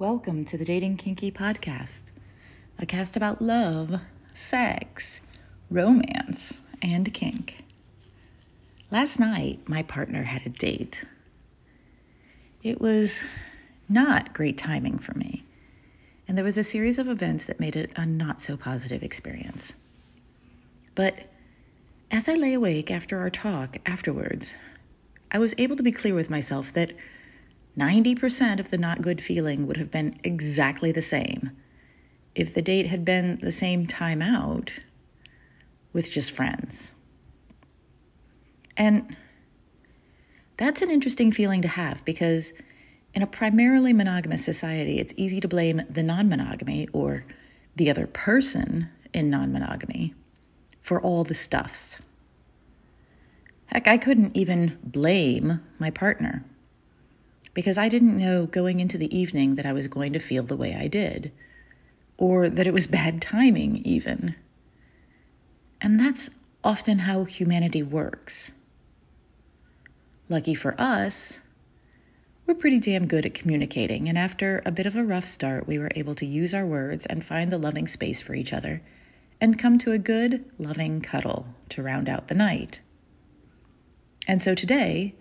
Welcome to the Dating Kinky Podcast, a cast about love, sex, romance, and kink. Last night, my partner had a date. It was not great timing for me, and there was a series of events that made it a not so positive experience. But as I lay awake after our talk afterwards, I was able to be clear with myself that 90% of the not good feeling would have been exactly the same if the date had been the same time out with just friends. And that's an interesting feeling to have because in a primarily monogamous society, it's easy to blame the non monogamy or the other person in non monogamy for all the stuffs. Heck, I couldn't even blame my partner because I didn't know going into the evening that I was going to feel the way I did, or that it was bad timing, even. And that's often how humanity works. Lucky for us, we're pretty damn good at communicating, and after a bit of a rough start, we were able to use our words and find the loving space for each other and come to a good, loving cuddle to round out the night. And so today,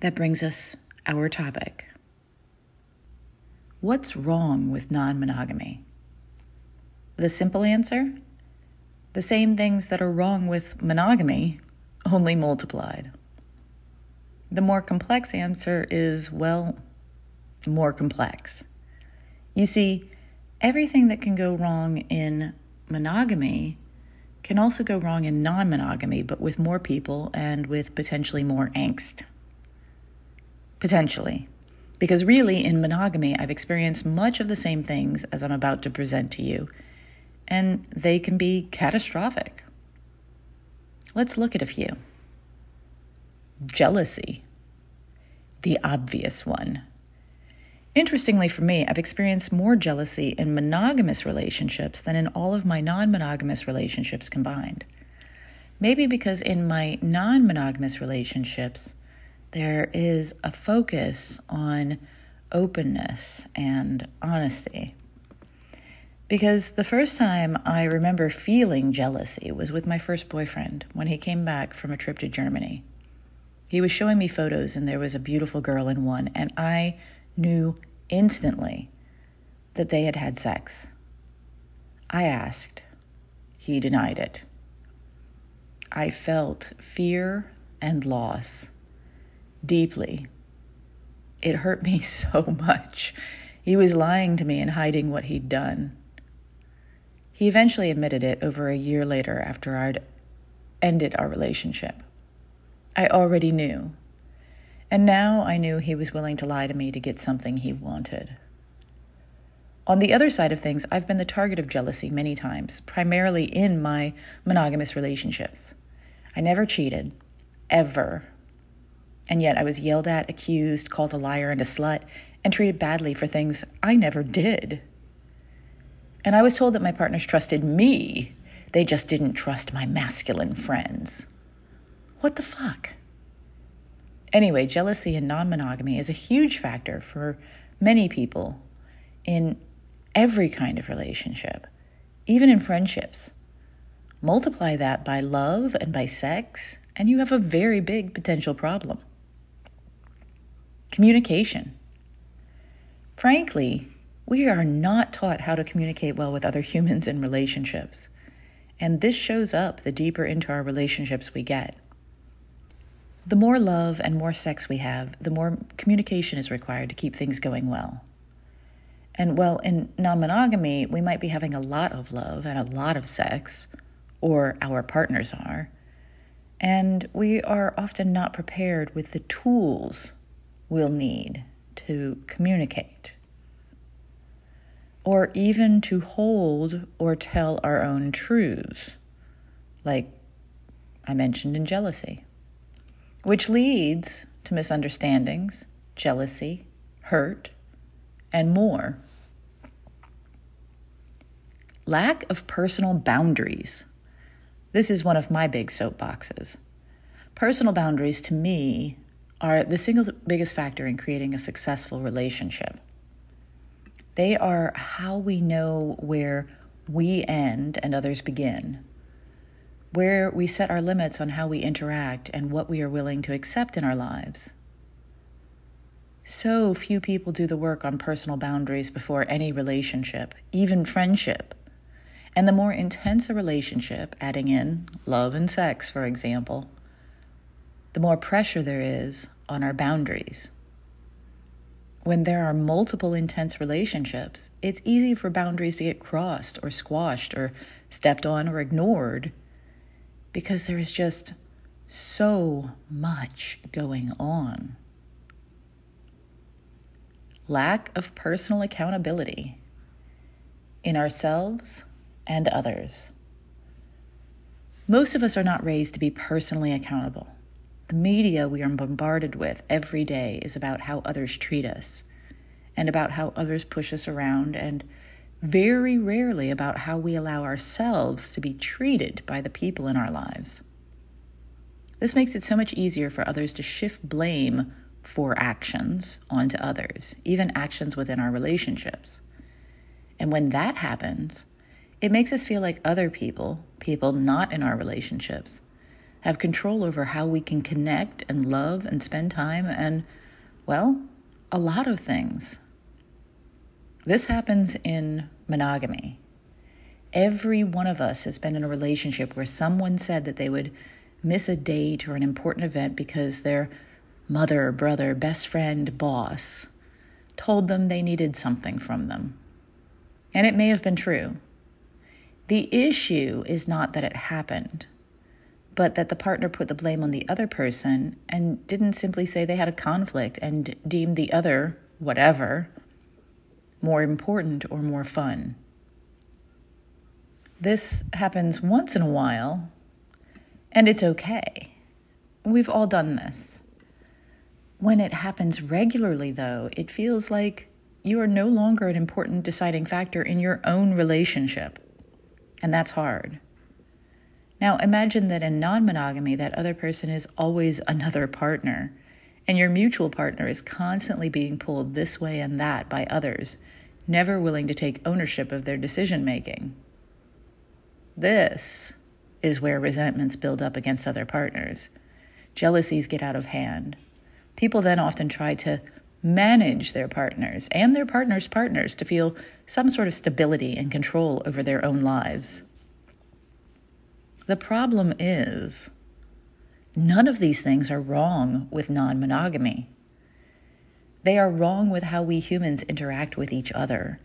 that brings us our topic. What's wrong with non monogamy? The simple answer? The same things that are wrong with monogamy, only multiplied. The more complex answer is, well, more complex. You see, everything that can go wrong in monogamy can also go wrong in non monogamy, but with more people and with potentially more angst. Potentially. Because really, in monogamy, I've experienced much of the same things as I'm about to present to you, and they can be catastrophic. Let's look at a few. Jealousy, the obvious one. Interestingly, for me, I've experienced more jealousy in monogamous relationships than in all of my non monogamous relationships combined. Maybe because in my non monogamous relationships, there is a focus on openness and honesty. Because the first time I remember feeling jealousy was with my first boyfriend when he came back from a trip to Germany. He was showing me photos, and there was a beautiful girl in one, and I knew instantly that they had had sex. I asked. He denied it. I felt fear and loss deeply. It hurt me so much. He was lying to me and hiding what he'd done. He eventually admitted it over a year later after I'd ended our relationship. I already knew. And now I knew he was willing to lie to me to get something he wanted. On the other side of things, I've been the target of jealousy many times, primarily in my monogamous relationships. I never cheated, ever. And yet I was yelled at, accused, called a liar and a slut, and treated badly for things I never did. And I was told that my partners trusted me, they just didn't trust my masculine friends. What the fuck? Anyway, jealousy and non monogamy is a huge factor for many people in every kind of relationship, even in friendships. Multiply that by love and by sex, and you have a very big potential problem. Communication. Frankly, we are not taught how to communicate well with other humans in relationships. And this shows up the deeper into our relationships we get. The more love and more sex we have, the more communication is required to keep things going well. And well, in non monogamy, we might be having a lot of love and a lot of sex, or our partners are, and we are often not prepared with the tools we'll need to communicate, or even to hold or tell our own truths, like I mentioned in jealousy, which leads to misunderstandings, jealousy, hurt, and more. Lack of personal boundaries. This is one of my big soapboxes. Personal boundaries to me are the single biggest factor in creating a successful relationship. They are how we know where we end and others begin, where we set our limits on how we interact and what we are willing to accept in our lives. So few people do the work on personal boundaries before any relationship, even friendship. And the more intense a relationship, adding in love and sex, for example, the more pressure there is on our boundaries. When there are multiple intense relationships, it's easy for boundaries to get crossed or squashed or stepped on or ignored because there is just so much going on. Lack of personal accountability in ourselves and others. Most of us are not raised to be personally accountable. The media we are bombarded with every day is about how others treat us and about how others push us around, and very rarely about how we allow ourselves to be treated by the people in our lives. This makes it so much easier for others to shift blame for actions onto others, even actions within our relationships. And when that happens, it makes us feel like other people, people not in our relationships, have control over how we can connect and love and spend time and, well, a lot of things. This happens in monogamy. Every one of us has been in a relationship where someone said that they would miss a date or an important event because their mother, brother, best friend, boss told them they needed something from them. And it may have been true. The issue is not that it happened but that the partner put the blame on the other person and didn't simply say they had a conflict and deemed the other, whatever, more important or more fun. This happens once in a while, and it's okay. We've all done this. When it happens regularly, though, it feels like you are no longer an important deciding factor in your own relationship, and that's hard. Now, imagine that in non monogamy, that other person is always another partner, and your mutual partner is constantly being pulled this way and that by others, never willing to take ownership of their decision making. This is where resentments build up against other partners. Jealousies get out of hand. People then often try to manage their partners and their partners' partners to feel some sort of stability and control over their own lives. The problem is, none of these things are wrong with non monogamy. They are wrong with how we humans interact with each other,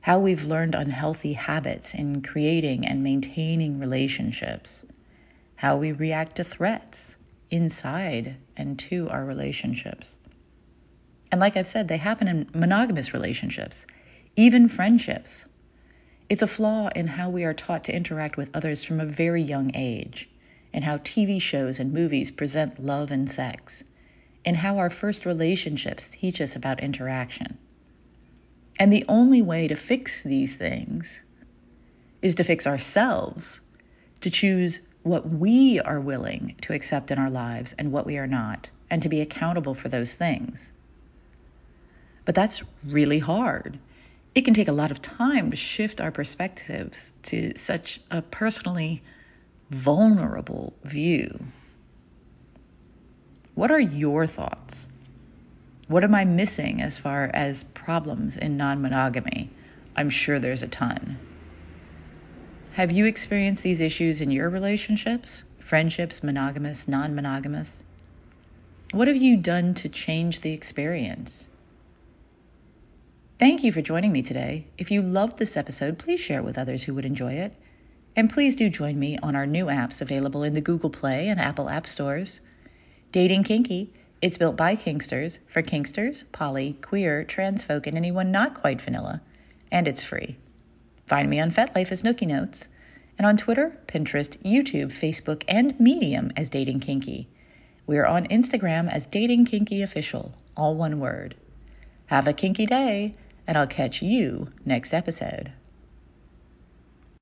how we've learned unhealthy habits in creating and maintaining relationships, how we react to threats inside and to our relationships. And like I've said, they happen in monogamous relationships, even friendships. It's a flaw in how we are taught to interact with others from a very young age, and how TV shows and movies present love and sex, and how our first relationships teach us about interaction. And the only way to fix these things is to fix ourselves, to choose what we are willing to accept in our lives and what we are not, and to be accountable for those things. But that's really hard it can take a lot of time to shift our perspectives to such a personally vulnerable view. What are your thoughts? What am I missing as far as problems in non monogamy? I'm sure there's a ton. Have you experienced these issues in your relationships? Friendships, monogamous, non monogamous? What have you done to change the experience? Thank you for joining me today. If you loved this episode, please share it with others who would enjoy it. And please do join me on our new apps available in the Google Play and Apple App Stores. Dating Kinky, it's built by Kinksters for Kinksters, poly, queer, trans folk, and anyone not quite vanilla. And it's free. Find me on FetLife as Nookie Notes, and on Twitter, Pinterest, YouTube, Facebook, and Medium as Dating Kinky. We are on Instagram as Dating Kinky Official, all one word. Have a kinky day and I'll catch you next episode.